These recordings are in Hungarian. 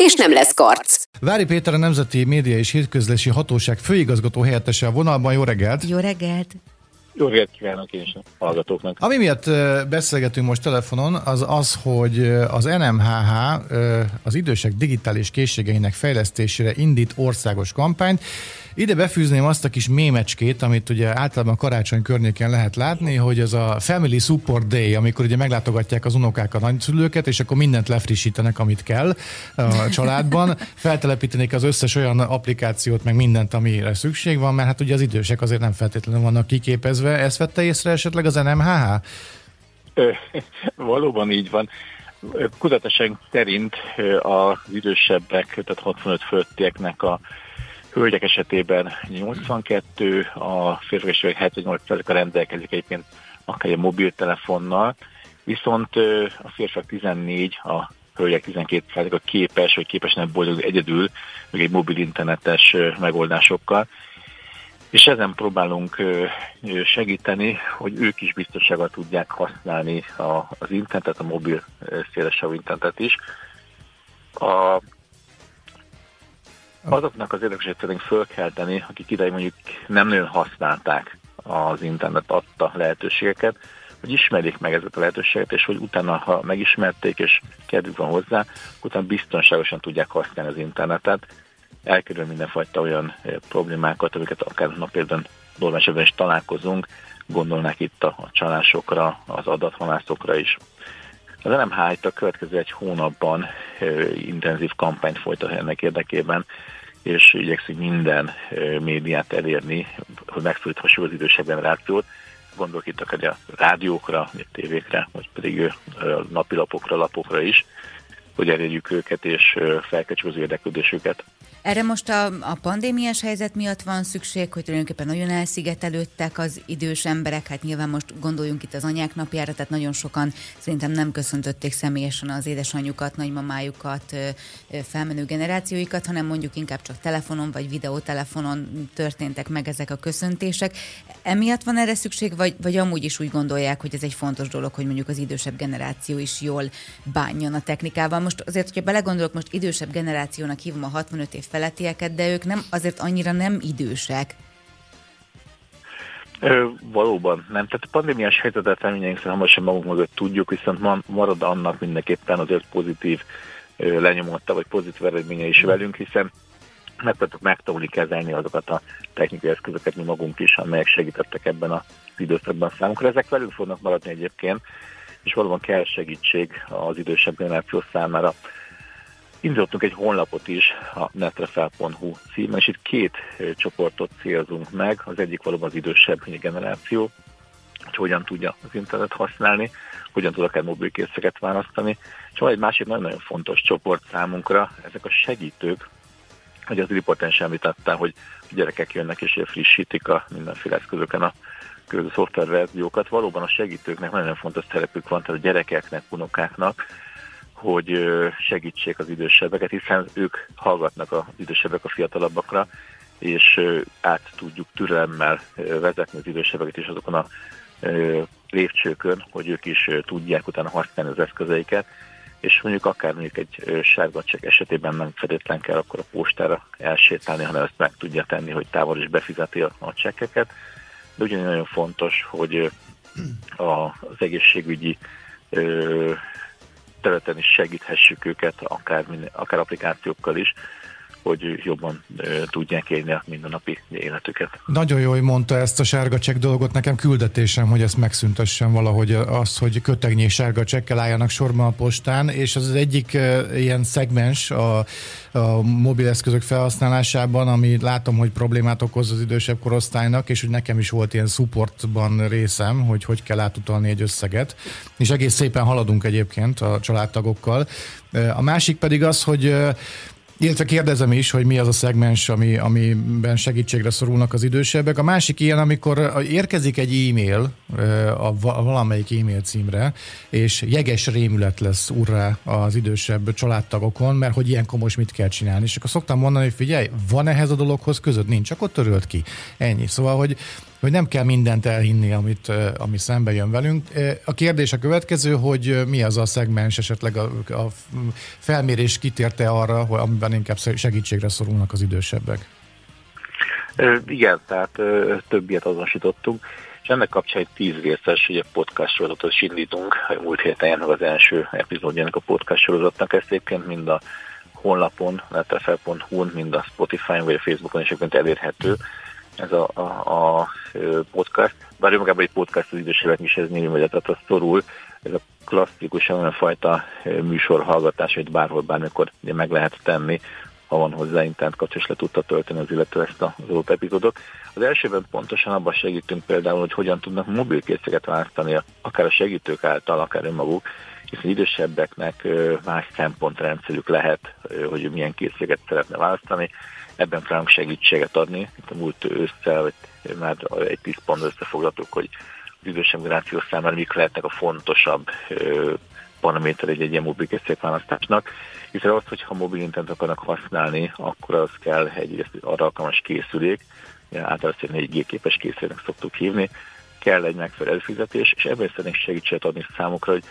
és nem lesz karc. Vári Péter a Nemzeti Média és Hírközlési Hatóság főigazgató helyettese a vonalban. Jó reggelt! Jó reggelt! Jó reggelt kívánok én is a hallgatóknak. Ami miatt beszélgetünk most telefonon, az az, hogy az NMHH az idősek digitális készségeinek fejlesztésére indít országos kampányt. Ide befűzném azt a kis mémecskét, amit ugye általában karácsony környéken lehet látni, hogy ez a Family Support Day, amikor ugye meglátogatják az unokák a nagyszülőket, és akkor mindent lefrissítenek, amit kell a családban. Feltelepítenék az összes olyan applikációt, meg mindent, amire szükség van, mert hát ugye az idősek azért nem feltétlenül vannak kiképezve. Ezt vette észre esetleg az NMHH? Valóban így van. Kutatásunk szerint az idősebbek, tehát 65 fölöttieknek a hölgyek esetében 82, a férfiak 78%-a rendelkezik egyébként akár egy mobiltelefonnal, viszont a férfiak 14, a hölgyek 12%-a képes, vagy képes nem boldog egyedül, még egy mobil internetes megoldásokkal. És ezen próbálunk segíteni, hogy ők is biztonsággal tudják használni az internetet, a mobil szélesávú internetet is. A azoknak az érdekesét szeretnénk fölkelteni, akik ideig mondjuk nem nagyon használták az internet adta lehetőségeket, hogy ismerjék meg ezeket a lehetőséget, és hogy utána, ha megismerték, és kedvük van hozzá, utána biztonságosan tudják használni az internetet, elkerül mindenfajta olyan eh, problémákat, amiket akár napjában normális is találkozunk, gondolnák itt a, a csalásokra, az adathalászokra is. Az itt a következő egy hónapban intenzív kampányt folytat ennek érdekében, és igyekszik minden médiát elérni, hogy megszólíthassuk az idősebb generációt. Gondolok itt akár a rádiókra, a tévékre, vagy pedig napilapokra, lapokra is, hogy elérjük őket és felkecsük az érdeklődésüket. Erre most a, a pandémiás helyzet miatt van szükség, hogy tulajdonképpen nagyon elszigetelődtek az idős emberek, hát nyilván most gondoljunk itt az anyák napjára, tehát nagyon sokan szerintem nem köszöntötték személyesen az édesanyjukat, nagymamájukat, felmenő generációikat, hanem mondjuk inkább csak telefonon vagy videótelefonon történtek meg ezek a köszöntések. Emiatt van erre szükség, vagy, vagy amúgy is úgy gondolják, hogy ez egy fontos dolog, hogy mondjuk az idősebb generáció is jól bánjon a technikával. Most azért, hogyha belegondolok, most idősebb generációnak hívom a 65 év felettieket, de ők nem azért annyira nem idősek. Ö, valóban nem. Tehát a pandémiás helyzetet reményeink szerint hamarosan magunk mögött tudjuk, viszont marad annak mindenképpen azért pozitív ö, lenyomotta, vagy pozitív eredménye is velünk, hiszen megpróbáltuk megtanulni kezelni azokat a technikai eszközöket mi magunk is, amelyek segítettek ebben az időszakban számunkra. Ezek velünk fognak maradni egyébként, és valóban kell segítség az idősebb generáció számára. Indítottunk egy honlapot is, a netrefel.hu címen, és itt két csoportot célzunk meg. Az egyik valóban az idősebb generáció, hogy hogyan tudja az internet használni, hogyan tud akár mobilkészeket választani. És van egy másik nagyon-nagyon fontos csoport számunkra, ezek a segítők, hogy az riportens említette, hogy a gyerekek jönnek és frissítik a mindenféle eszközöken a különböző szoftververziókat. Valóban a segítőknek nagyon fontos szerepük van, tehát a gyerekeknek, unokáknak, hogy segítsék az idősebbeket, hiszen ők hallgatnak az idősebbek a fiatalabbakra, és át tudjuk türelemmel vezetni az idősebbeket is azokon a lépcsőkön, hogy ők is tudják utána használni az eszközeiket, és mondjuk akár mondjuk egy sárga csekk esetében nem feltétlen kell akkor a postára elsétálni, hanem ezt meg tudja tenni, hogy távol is befizeti a, a csekkeket. De ugyanúgy nagyon fontos, hogy az egészségügyi területen is segíthessük őket, akár, akár applikációkkal is, hogy jobban tudják élni a mindennapi életüket. Nagyon jó, hogy mondta ezt a sárga csekk dolgot. Nekem küldetésem, hogy ezt megszüntessen valahogy az, hogy kötegnyi sárga csekkel álljanak sorban a postán, és az az egyik ilyen szegmens a, a mobileszközök felhasználásában, ami látom, hogy problémát okoz az idősebb korosztálynak, és hogy nekem is volt ilyen supportban részem, hogy hogy kell átutalni egy összeget. És egész szépen haladunk egyébként a családtagokkal. A másik pedig az, hogy Illetve kérdezem is, hogy mi az a szegmens, ami, amiben segítségre szorulnak az idősebbek. A másik ilyen, amikor érkezik egy e-mail a valamelyik e-mail címre, és jeges rémület lesz urrá az idősebb családtagokon, mert hogy ilyen komos mit kell csinálni. És akkor szoktam mondani, hogy figyelj, van ehhez a dologhoz között? Nincs, akkor törölt ki. Ennyi. Szóval, hogy hogy nem kell mindent elhinni, amit, ami szembe jön velünk. A kérdés a következő, hogy mi az a szegmens, esetleg a, a felmérés kitérte arra, hogy amiben inkább segítségre szorulnak az idősebbek? Igen, tehát több ilyet azonosítottunk, és ennek kapcsán egy tíz részes ugye podcast sorozatot is indítunk. Múlt héten meg az első epizódjának a podcast sorozatnak, ezt egyébként mind a honlapon, letefel.hu-n, mind a Spotify-on vagy a Facebookon is egyébként elérhető ez a, a, a podcast, bár önmagában egy podcast az idősebbek is ez némi, tehát az szorul, ez a klasszikusan olyan fajta műsor hallgatás, hogy bárhol, bármikor meg lehet tenni, ha van hozzá internet kapcsolat, le tudta tölteni az illető ezt az adott epizódot. Az elsőben pontosan abban segítünk például, hogy hogyan tudnak mobilkészséget választani, akár a segítők által, akár önmaguk, hiszen idősebbeknek más szempontrendszerük lehet, hogy milyen készséget szeretne választani ebben próbálunk segítséget adni. A múlt ősszel, már egy tíz pont összefoglaltuk, hogy az idősebb generáció számára mik lehetnek a fontosabb paraméter egy, egy ilyen mobilkészülék választásnak, hiszen az, hogyha mobil internet akarnak használni, akkor az kell egy arra alkalmas készülék, általában egy G-képes készüléknek szoktuk hívni, kell egy megfelelő előfizetés, és ebben szeretnék segítséget adni számukra, hogy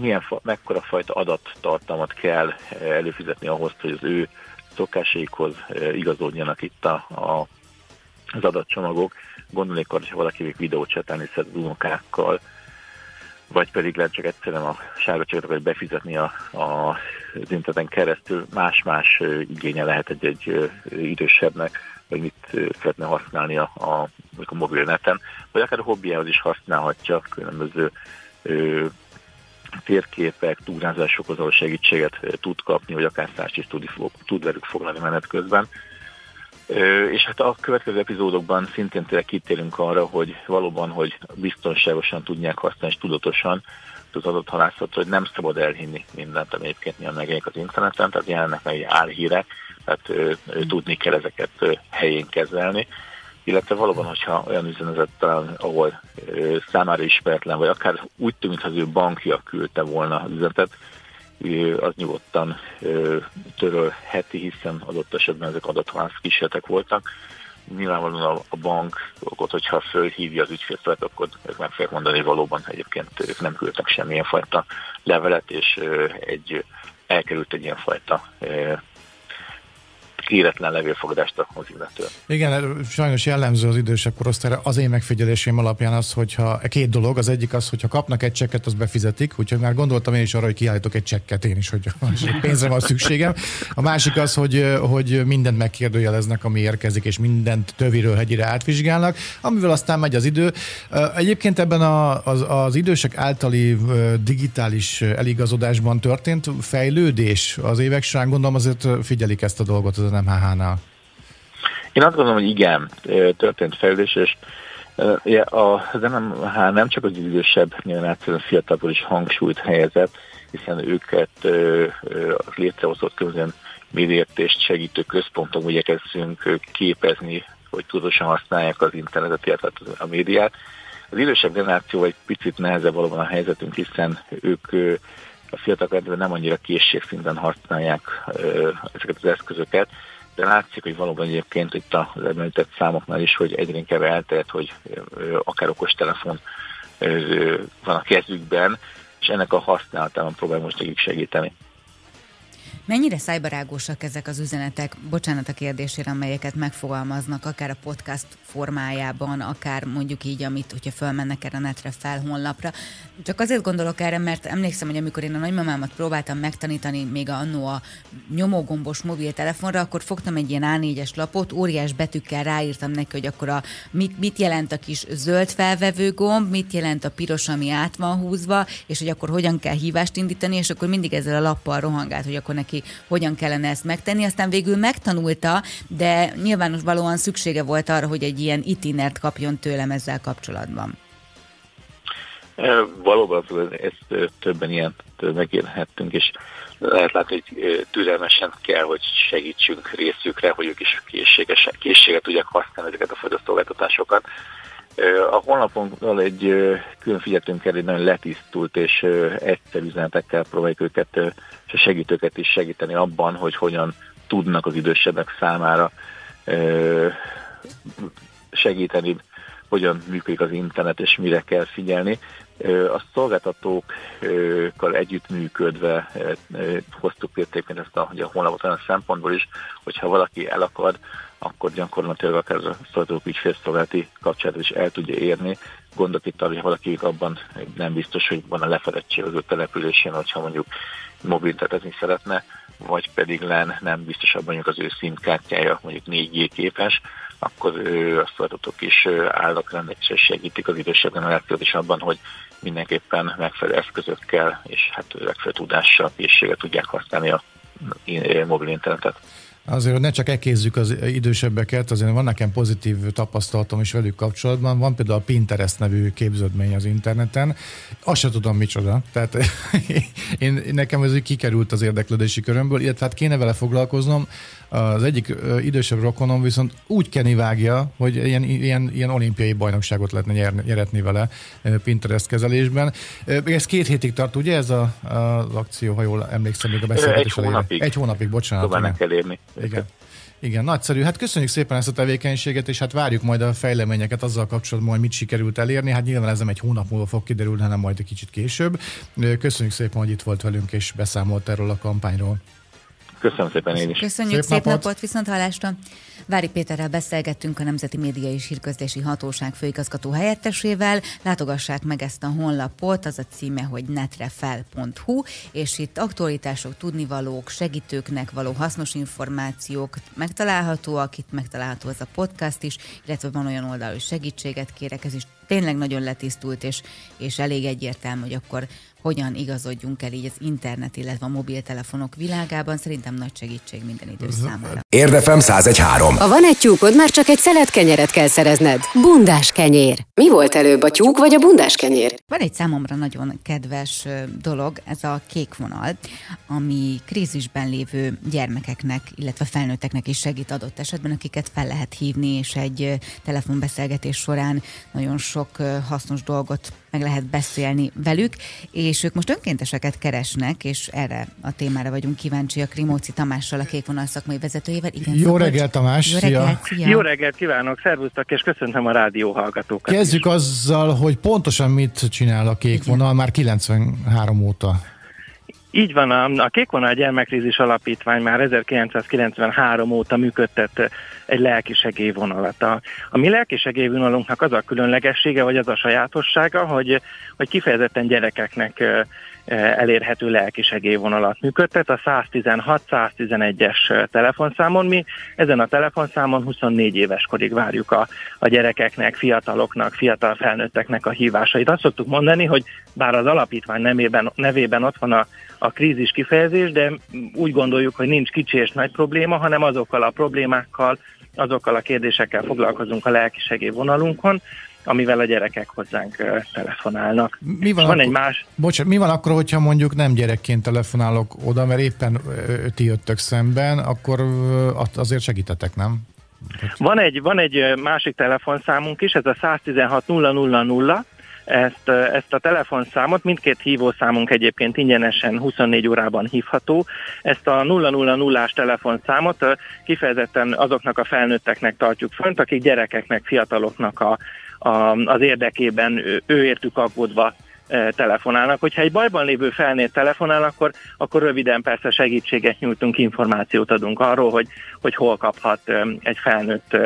milyen, mekkora fajta adattartalmat kell előfizetni ahhoz, hogy az ő szokásaikhoz igazodjanak itt a, a, az adatcsomagok. Gondolnék arra, hogy valaki videót csetelni szed az unokákkal, vagy pedig lehet csak egyszerűen a sárga csatokat befizetni a, a, az interneten keresztül. Más-más igénye lehet egy-egy idősebbnek, vagy mit szeretne használni a, a, a mobilneten, vagy akár a hobbiához is használhatja különböző térképek, túrázásokhoz ahol segítséget tud kapni, vagy akár szást is tud, tud velük foglalni menet közben. És hát a következő epizódokban szintén tényleg kitérünk arra, hogy valóban, hogy biztonságosan tudják használni, és tudatosan az adott halászat, hogy nem szabad elhinni mindent, ami egyébként milyen megjelenik az interneten, tehát jelennek meg álhírek, tehát ö, ö, tudni kell ezeket helyén kezelni illetve valóban, hogyha olyan üzenetettel, ahol ö, számára ismeretlen, vagy akár úgy tűnik, mintha az ő bankja küldte volna az üzenetet, ö, az nyugodtan ö, törölheti, hiszen adott esetben ezek adathalász kísérletek voltak. Nyilvánvalóan a, a bankot, hogyha fölhívja az ügyfélfelet, akkor ők meg fogják mondani, hogy valóban egyébként ők nem küldtek semmilyen fajta levelet, és ö, egy elkerült egy ilyen fajta kéretlen levélfogadást az illető. Igen, sajnos jellemző az idősebb korosztályra. Az én megfigyelésém alapján az, hogyha két dolog, az egyik az, hogyha kapnak egy csekket, az befizetik, úgyhogy már gondoltam én is arra, hogy kiállítok egy csekket én is, hogy pénzre van szükségem. A másik az, hogy, hogy mindent megkérdőjeleznek, ami érkezik, és mindent töviről hegyire átvizsgálnak, amivel aztán megy az idő. Egyébként ebben a, az, az idősek általi digitális eligazodásban történt fejlődés az évek során, gondolom azért figyelik ezt a dolgot az NMHH-nál? Én azt gondolom, hogy igen, történt fejlődés, és az NMH nem csak az idősebb generáción fiatalból is hangsúlyt helyezett, hiszen őket létrehozott közön médiértést segítő központokban igyekezzünk képezni, hogy tudatosan használják az internetet, illetve a médiát. Az idősebb generáció egy picit nehezebb valóban a helyzetünk, hiszen ők a fiatalok nem annyira készségszinten használják ezeket az eszközöket, de látszik, hogy valóban egyébként itt az említett számoknál is, hogy egyre inkább eltehet, hogy akár okostelefon van a kezükben, és ennek a használatában próbál most nekik segíteni. Mennyire szájbarágosak ezek az üzenetek, bocsánat a kérdésére, amelyeket megfogalmaznak, akár a podcast formájában, akár mondjuk így, amit, hogyha fölmennek erre a netre fel honlapra. Csak azért gondolok erre, mert emlékszem, hogy amikor én a nagymamámat próbáltam megtanítani még annó a nyomógombos mobiltelefonra, akkor fogtam egy ilyen A4-es lapot, óriás betűkkel ráírtam neki, hogy akkor a, mit, mit jelent a kis zöld felvevő gomb, mit jelent a piros, ami át van húzva, és hogy akkor hogyan kell hívást indítani, és akkor mindig ezzel a lappal rohangált, hogy akkor neki hogyan kellene ezt megtenni. Aztán végül megtanulta, de nyilvánvalóan szüksége volt arra, hogy egy ilyen itinert kapjon tőlem ezzel kapcsolatban. Valóban ezt többen ilyen megélhettünk, és lehet látni, hogy türelmesen kell, hogy segítsünk részükre, hogy ők is készséges, készséget tudják használni ezeket a fogyasztószolgáltatásokat. A honlapunkról egy külön figyeltünk el, egy nagyon letisztult és egyszerű üzenetekkel próbáljuk őket, és a segítőket is segíteni abban, hogy hogyan tudnak az idősebbek számára segíteni, hogyan működik az internet, és mire kell figyelni. A szolgáltatókkal együttműködve hoztuk értékként ezt a, hogy a honlapot olyan szempontból is, hogyha valaki elakad, akkor gyakorlatilag akár a szolgáltatók ügyfélszolgálati kapcsolatot is el tudja érni. Gondok itt arra, hogy valaki abban nem biztos, hogy van a lefedettség az ő településén, hogyha mondjuk mobiltetezni szeretne, vagy pedig len nem biztos hogy az ő szimkártyája mondjuk 4G képes, akkor a szolgáltatók is állnak rendelkezésre, segítik az idősebb generációt is abban, hogy mindenképpen megfelelő eszközökkel és hát megfelelő tudással, készséggel tudják használni a mobil internetet. Azért, hogy ne csak ekézzük az idősebbeket, azért van nekem pozitív tapasztalatom is velük kapcsolatban. Van például a Pinterest nevű képződmény az interneten. Azt sem tudom micsoda. Tehát én, nekem ez kikerült az érdeklődési körömből, illetve hát kéne vele foglalkoznom. Az egyik idősebb rokonom viszont úgy kenivágja, hogy ilyen, ilyen, ilyen olimpiai bajnokságot lehetne nyer, nyeretni vele Pinterest kezelésben. Ez két hétig tart, ugye ez a, az akció, ha jól emlékszem, még a beszélgetés Egy hónapig. Egy hónapig, bocsánat. Próbálnak kell érni. Igen. Igen, nagyszerű. Hát köszönjük szépen ezt a tevékenységet, és hát várjuk majd a fejleményeket azzal kapcsolatban, hogy mit sikerült elérni. Hát nyilván ez nem egy hónap múlva fog kiderülni, hanem majd egy kicsit később. Köszönjük szépen, hogy itt volt velünk, és beszámolt erről a kampányról. Köszönöm szépen én is. Köszönjük szép, szép napot, napot viszont hallásra. Vári Péterrel beszélgettünk a Nemzeti Média és Hírközlési Hatóság főigazgató helyettesével. Látogassák meg ezt a honlapot, az a címe, hogy netrefel.hu, és itt aktualitások, tudnivalók, segítőknek való hasznos információk megtalálhatóak, itt megtalálható ez a podcast is, illetve van olyan oldal, hogy segítséget kérek, ez is tényleg nagyon letisztult, és, és elég egyértelmű, hogy akkor hogyan igazodjunk el így az internet, illetve a mobiltelefonok világában. Szerintem nagy segítség minden idő számára. Érdefem 1013. Ha van egy tyúkod, már csak egy szelet kenyeret kell szerezned. Bundás kenyér. Mi volt előbb, a tyúk vagy a bundás kenyér? Van egy számomra nagyon kedves dolog, ez a kék vonal, ami krízisben lévő gyermekeknek, illetve felnőtteknek is segít adott esetben, akiket fel lehet hívni, és egy telefonbeszélgetés során nagyon sok hasznos dolgot meg lehet beszélni velük, és ők most önkénteseket keresnek, és erre a témára vagyunk kíváncsiak Rimóci Tamással, a Kékvonal szakmai vezetőjével. Igen, Jó reggelt, Tamás! Jó reggelt, szia. Jó reggelt kívánok, szervusztok, és köszöntöm a rádió hallgatókat. Kezdjük is. azzal, hogy pontosan mit csinál a Kékvonal már 93 óta. Így van, a, Kékvonal Gyermekrézis Alapítvány már 1993 óta működtet egy lelkisegélyvonalat. A, a mi lelkisegélyvonalunknak az a különlegessége, vagy az a sajátossága, hogy, hogy kifejezetten gyerekeknek elérhető lelkisegélyvonalat működtet a 116-111-es telefonszámon. Mi ezen a telefonszámon 24 éves korig várjuk a, a gyerekeknek, fiataloknak, fiatal felnőtteknek a hívásait. Azt szoktuk mondani, hogy bár az alapítvány nevében, nevében ott van a, a krízis kifejezés, de úgy gondoljuk, hogy nincs kicsi és nagy probléma, hanem azokkal a problémákkal, azokkal a kérdésekkel foglalkozunk a lelkisegély vonalunkon, amivel a gyerekek hozzánk telefonálnak. Mi van, van akkor, egy más... Bocsánat, mi van akkor, hogyha mondjuk nem gyerekként telefonálok oda, mert éppen ti jöttök szemben, akkor azért segítetek, nem? Van egy, van egy másik telefonszámunk is, ez a 116 000, ezt, ezt a telefonszámot, mindkét hívószámunk egyébként ingyenesen 24 órában hívható. Ezt a 000-ás telefonszámot kifejezetten azoknak a felnőtteknek tartjuk fönt, akik gyerekeknek, fiataloknak a, az érdekében ő, ő értük aggódva telefonálnak. Hogyha egy bajban lévő felnőtt telefonál, akkor, akkor röviden persze segítséget nyújtunk, információt adunk arról, hogy, hogy hol kaphat egy felnőtt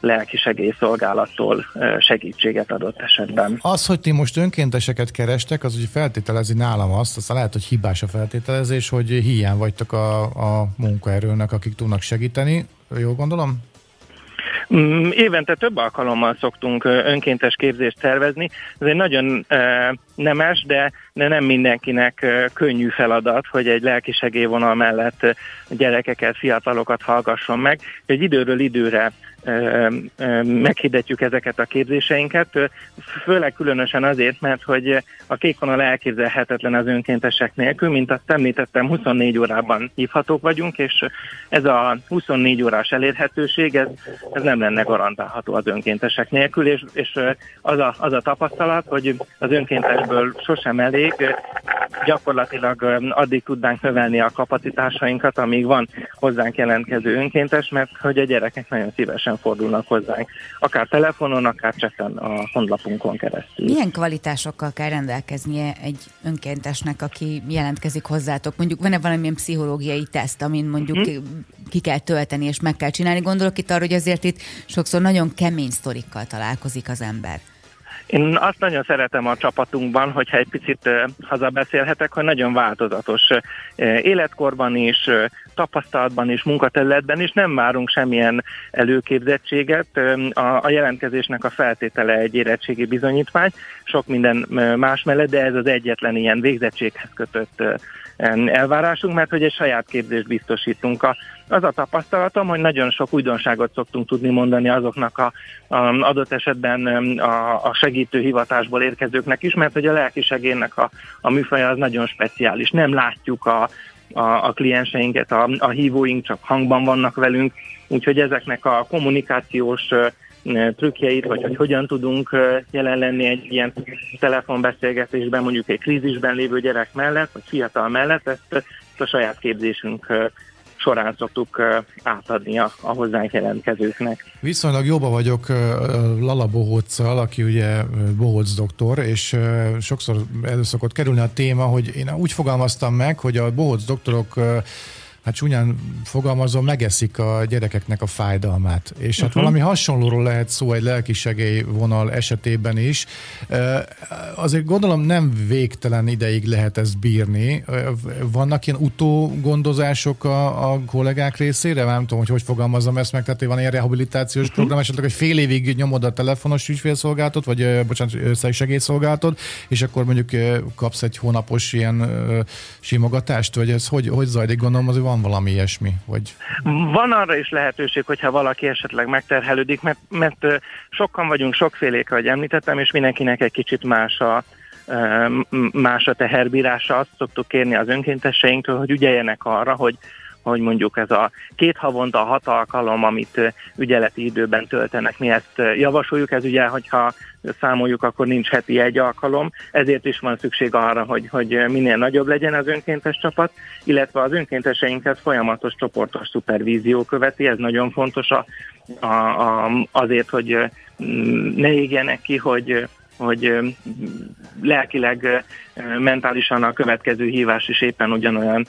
lelki segélyszolgálattól segítséget adott esetben. Az, hogy ti most önkénteseket kerestek, az úgy feltételezi nálam azt, aztán lehet, hogy hibás a feltételezés, hogy hiány vagytok a, a munkaerőnek, akik tudnak segíteni. Jól gondolom? Mm, évente több alkalommal szoktunk önkéntes képzést szervezni. Ez egy nagyon nemes, de, de nem mindenkinek könnyű feladat, hogy egy lelki segélyvonal mellett gyerekeket, fiatalokat hallgasson meg. Egy időről időre meghirdetjük ezeket a képzéseinket, főleg különösen azért, mert hogy a kék vonal elképzelhetetlen az önkéntesek nélkül, mint azt említettem, 24 órában hívhatók vagyunk, és ez a 24 órás elérhetőség, ez, ez nem lenne garantálható az önkéntesek nélkül, és, és az, a, az a tapasztalat, hogy az önkéntesből sosem elég, gyakorlatilag addig tudnánk növelni a kapacitásainkat, amíg van hozzánk jelentkező önkéntes, mert hogy a gyerekek nagyon szívesen fordulnak hozzánk, akár telefonon, akár cseten a honlapunkon keresztül. Milyen kvalitásokkal kell rendelkeznie egy önkéntesnek, aki jelentkezik hozzátok? Mondjuk van-e valamilyen pszichológiai teszt, amin mondjuk hmm. ki kell tölteni és meg kell csinálni? Gondolok itt arra, hogy azért itt sokszor nagyon kemény sztorikkal találkozik az ember. Én azt nagyon szeretem a csapatunkban, hogyha egy picit hazabeszélhetek, hogy nagyon változatos életkorban is, tapasztalatban is, munkaterületben is nem várunk semmilyen előképzettséget. A, jelentkezésnek a feltétele egy érettségi bizonyítvány, sok minden más mellett, de ez az egyetlen ilyen végzettséghez kötött elvárásunk, mert hogy egy saját képzést biztosítunk. Az a tapasztalatom, hogy nagyon sok újdonságot szoktunk tudni mondani azoknak a, a adott esetben a, a segítő hivatásból érkezőknek is, mert hogy a lelkisegének a, a műfaja az nagyon speciális. Nem látjuk a, a, a klienseinket, a, a hívóink csak hangban vannak velünk, úgyhogy ezeknek a kommunikációs trükkjeit, vagy hogy hogyan tudunk jelen lenni egy ilyen telefonbeszélgetésben, mondjuk egy krízisben lévő gyerek mellett, vagy fiatal mellett, ezt, a saját képzésünk során szoktuk átadni a, a hozzánk jelentkezőknek. Viszonylag jobban vagyok Lala Bohóccal, aki ugye Bohóc doktor, és sokszor elő szokott kerülni a téma, hogy én úgy fogalmaztam meg, hogy a Bohóc doktorok hát csúnyán fogalmazom, megeszik a gyerekeknek a fájdalmát. És hát uh-huh. valami hasonlóról lehet szó egy lelkisegély vonal esetében is. Azért gondolom nem végtelen ideig lehet ezt bírni. Vannak ilyen utógondozások a, a kollégák részére? Nem tudom, hogy hogy fogalmazom ezt meg, tehát van ilyen rehabilitációs uh-huh. program, esetleg, hogy fél évig nyomod a telefonos ügyfélszolgálatot, vagy bocsánat, segélyszolgálatot, és akkor mondjuk kapsz egy hónapos ilyen simogatást, vagy ez hogy, hogy zajlik? Gondolom, azért van van valami ilyesmi? Vagy... Van arra is lehetőség, hogyha valaki esetleg megterhelődik, mert, mert sokan vagyunk, sokfélék, ahogy említettem, és mindenkinek egy kicsit más a, más a teherbírása. Azt szoktuk kérni az önkénteseinktől, hogy ügyeljenek arra, hogy hogy mondjuk ez a két havonta hat alkalom, amit ügyeleti időben töltenek, mi ezt javasoljuk, ez ugye, hogyha számoljuk, akkor nincs heti egy alkalom, ezért is van szükség arra, hogy, hogy minél nagyobb legyen az önkéntes csapat, illetve az önkénteseinket folyamatos csoportos szupervízió követi, ez nagyon fontos a, a, a, azért, hogy ne égjenek ki, hogy hogy lelkileg, mentálisan a következő hívás is éppen ugyanolyan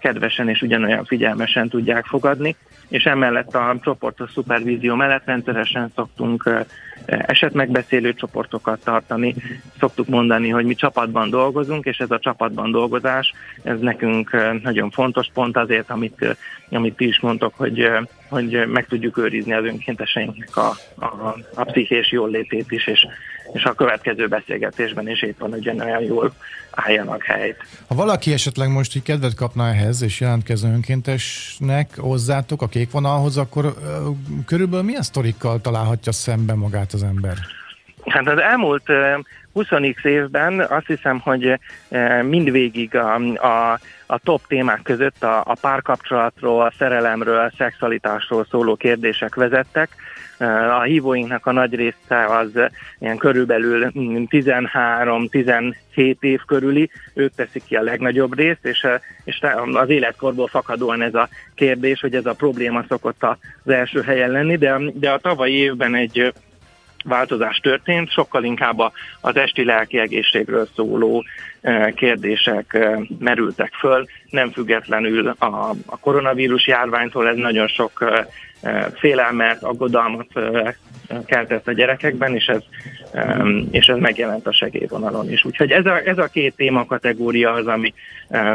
kedvesen és ugyanolyan figyelmesen tudják fogadni, és emellett a csoportos szupervízió mellett rendszeresen szoktunk esetmegbeszélő csoportokat tartani, szoktuk mondani, hogy mi csapatban dolgozunk, és ez a csapatban dolgozás, ez nekünk nagyon fontos pont azért, amit, amit ti is mondtok, hogy, hogy meg tudjuk őrizni az önkénteseinknek a, a, a pszichés jól létét is, és, és a következő beszélgetésben is éppen ugyanolyan jól álljanak helyt. Ha valaki esetleg most így kedvet kapna ehhez, és jelentkezne önkéntesnek hozzátok a kék vonalhoz, akkor körülbelül milyen sztorikkal találhatja szembe magát az ember? Hát az elmúlt uh, 20 évben azt hiszem, hogy mindvégig a, a, a top témák között a, a párkapcsolatról, a szerelemről, a szexualitásról szóló kérdések vezettek a hívóinknak a nagy része az ilyen körülbelül 13-17 év körüli, ők teszik ki a legnagyobb részt, és, és az életkorból fakadóan ez a kérdés, hogy ez a probléma szokott az első helyen lenni, de, de a tavalyi évben egy változás történt, sokkal inkább az esti lelki egészségről szóló kérdések merültek föl, nem függetlenül a, koronavírus járványtól, ez nagyon sok félelmet, aggodalmat keltett a gyerekekben, és ez, és ez megjelent a segélyvonalon is. Úgyhogy ez a, ez a két témakategória az, ami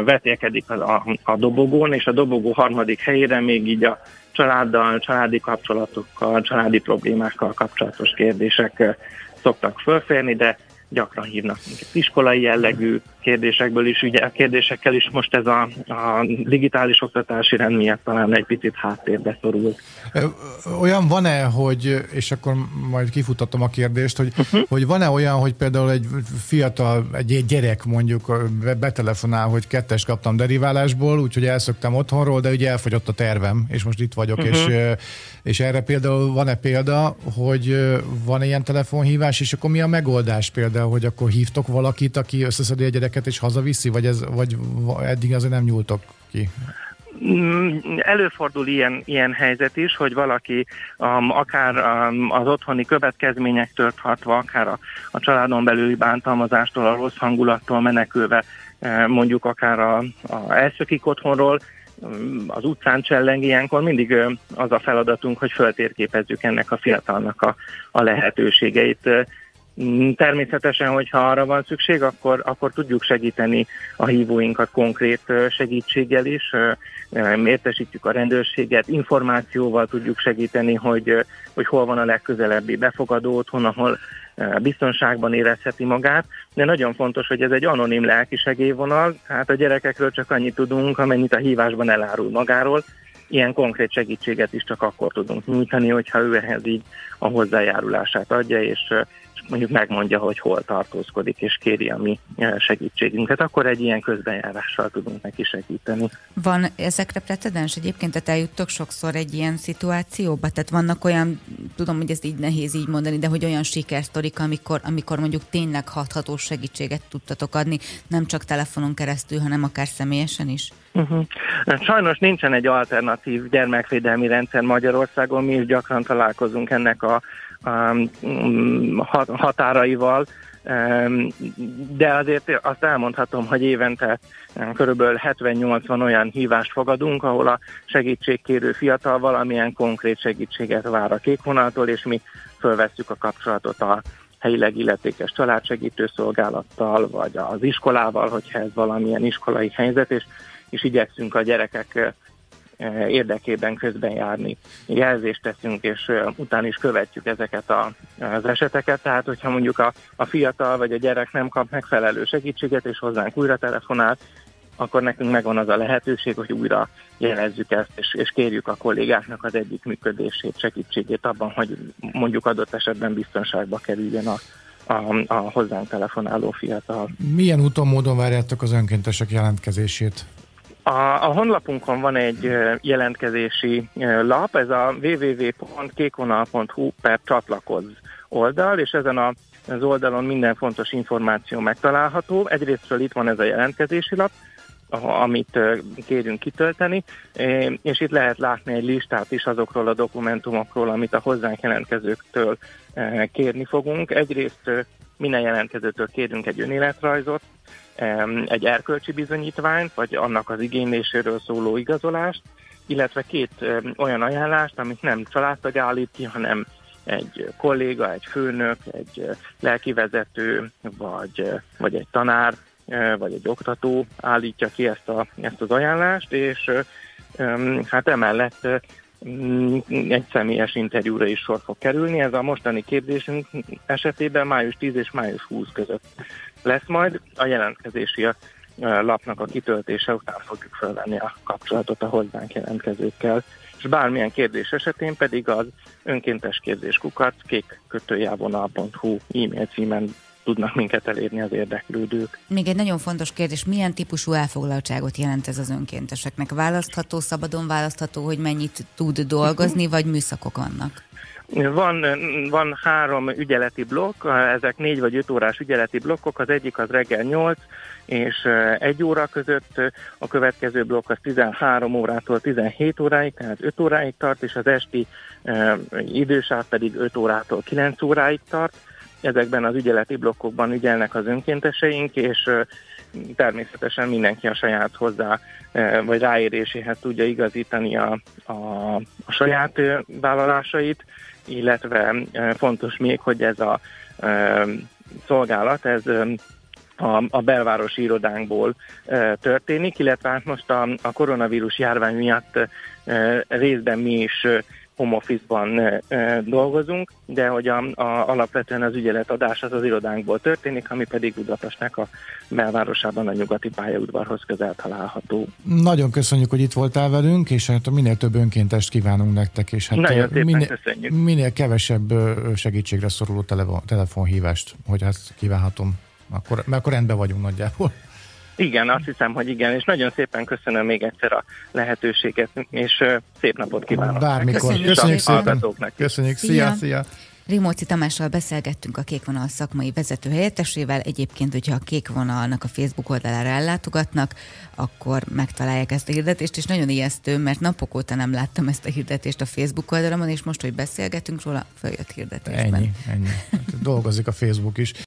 vetélkedik a, a, a dobogón, és a dobogó harmadik helyére még így a családdal, családi kapcsolatokkal, családi problémákkal kapcsolatos kérdések szoktak fölférni, de gyakran hívnak iskolai jellegű kérdésekből is, ugye a kérdésekkel is most ez a, a digitális oktatási rend miatt talán egy picit háttérbe szorul. Olyan van-e, hogy, és akkor majd kifutatom a kérdést, hogy, uh-huh. hogy van-e olyan, hogy például egy fiatal, egy gyerek mondjuk betelefonál, hogy kettes kaptam deriválásból, úgyhogy elszöktem otthonról, de ugye elfogyott a tervem, és most itt vagyok, uh-huh. és, és erre például van-e példa, hogy van ilyen telefonhívás, és akkor mi a megoldás például, hogy akkor hívtok valakit, aki összeszedi a gyereket és hazaviszi, vagy, ez, vagy eddig azért nem nyúltok ki? Mm, előfordul ilyen, ilyen helyzet is, hogy valaki um, akár um, az otthoni következményektől tartva, akár a, a családon belüli bántalmazástól, a rossz hangulattól menekülve, eh, mondjuk akár a, a elszökik otthonról, um, az utcán cselleng ilyenkor, mindig az a feladatunk, hogy föltérképezzük ennek a fiatalnak a, a lehetőségeit. Mm, természetesen, hogyha arra van szükség, akkor, akkor tudjuk segíteni a hívóinkat konkrét segítséggel is, értesítjük a rendőrséget, információval tudjuk segíteni, hogy, hogy hol van a legközelebbi befogadó otthon, ahol biztonságban érezheti magát, de nagyon fontos, hogy ez egy anonim lelkisegélyvonal, hát a gyerekekről csak annyit tudunk, amennyit a hívásban elárul magáról, ilyen konkrét segítséget is csak akkor tudunk nyújtani, hogyha ő ehhez így a hozzájárulását adja, és mondjuk megmondja, hogy hol tartózkodik, és kéri a mi e, segítségünket, akkor egy ilyen közbenjárással tudunk neki segíteni. Van ezekre precedens egyébként, tehát eljuttok sokszor egy ilyen szituációba? Tehát vannak olyan, tudom, hogy ez így nehéz így mondani, de hogy olyan sikersztorik, amikor, amikor mondjuk tényleg hatható segítséget tudtatok adni, nem csak telefonon keresztül, hanem akár személyesen is? Uh-huh. Sajnos nincsen egy alternatív gyermekvédelmi rendszer Magyarországon, mi is gyakran találkozunk ennek a határaival, um, de azért azt elmondhatom, hogy évente körülbelül 70-80 olyan hívást fogadunk, ahol a segítségkérő fiatal valamilyen konkrét segítséget vár a kékvonaltól, és mi fölvesszük a kapcsolatot a helyileg illetékes családsegítő szolgálattal, vagy az iskolával, hogyha ez valamilyen iskolai helyzet, és, és igyekszünk a gyerekek érdekében közben járni. Jelzést teszünk, és eh, utána is követjük ezeket a, az eseteket, tehát hogyha mondjuk a, a fiatal vagy a gyerek nem kap megfelelő segítséget, és hozzánk újra telefonál, akkor nekünk megvan az a lehetőség, hogy újra jelezzük ezt, és, és kérjük a kollégáknak az együttműködését, segítségét abban, hogy mondjuk adott esetben biztonságba kerüljön a, a, a hozzánk telefonáló fiatal. Milyen úton módon várjátok az önkéntesek jelentkezését? A, a honlapunkon van egy jelentkezési lap, ez a www.kékonal.hu per csatlakozz oldal, és ezen a, az oldalon minden fontos információ megtalálható. Egyrésztről itt van ez a jelentkezési lap, amit kérünk kitölteni, és itt lehet látni egy listát is azokról a dokumentumokról, amit a hozzánk jelentkezőktől kérni fogunk. Egyrészt minden jelentkezőtől kérünk egy önéletrajzot, egy erkölcsi bizonyítványt, vagy annak az igényléséről szóló igazolást, illetve két olyan ajánlást, amit nem családtag állít ki, hanem egy kolléga, egy főnök, egy lelkivezető, vagy, vagy egy tanár, vagy egy oktató állítja ki ezt, a, ezt az ajánlást, és hát emellett egy személyes interjúra is sor fog kerülni. Ez a mostani képzésünk esetében május 10 és május 20 között lesz majd. A jelentkezési lapnak a kitöltése után fogjuk felvenni a kapcsolatot a hozzánk jelentkezőkkel. És bármilyen kérdés esetén pedig az önkéntes kérdés kukat kékkötőjávonal.hu e-mail címen tudnak minket elérni az érdeklődők. Még egy nagyon fontos kérdés, milyen típusú elfoglaltságot jelent ez az önkénteseknek? Választható, szabadon választható, hogy mennyit tud dolgozni, vagy műszakok vannak? Van, van három ügyeleti blokk, ezek négy vagy öt órás ügyeleti blokkok, az egyik az reggel 8 és egy óra között, a következő blokk az 13 órától 17 óráig, tehát 5 óráig tart, és az esti e, idősáv pedig 5 órától 9 óráig tart. Ezekben az ügyeleti blokkokban ügyelnek az önkénteseink, és e, természetesen mindenki a saját hozzá, vagy ráéréséhez tudja igazítani a, a, a saját vállalásait, illetve fontos még, hogy ez a szolgálat, ez a, a belvárosi irodánkból történik, illetve hát most a, a koronavírus járvány miatt e, részben mi is home office-ban dolgozunk, de hogy a, a, alapvetően az ügyeletadás az az irodánkból történik, ami pedig Budapestnek a belvárosában a nyugati pályaudvarhoz közel található. Nagyon köszönjük, hogy itt voltál velünk, és hát minél több önkéntest kívánunk nektek, és hát Nagyon szépen minél, köszönjük. minél kevesebb segítségre szoruló telefon, telefonhívást, hogy ezt kívánhatom. Akkor, mert akkor rendben vagyunk nagyjából. Igen, azt hiszem, hogy igen, és nagyon szépen köszönöm még egyszer a lehetőséget, és szép napot kívánok. Bármikor. Köszönjük, Köszönjük szépen. Köszönjük. Szia. Szia, szia. Rimóci Tamással beszélgettünk a Kékvonal szakmai vezető helyettesével. Egyébként, hogyha a Kékvonalnak a Facebook oldalára ellátogatnak, akkor megtalálják ezt a hirdetést, és nagyon ijesztő, mert napok óta nem láttam ezt a hirdetést a Facebook oldalamon, és most, hogy beszélgetünk róla, följött hirdetésben. Ennyi, ennyi. Hát dolgozik a Facebook is.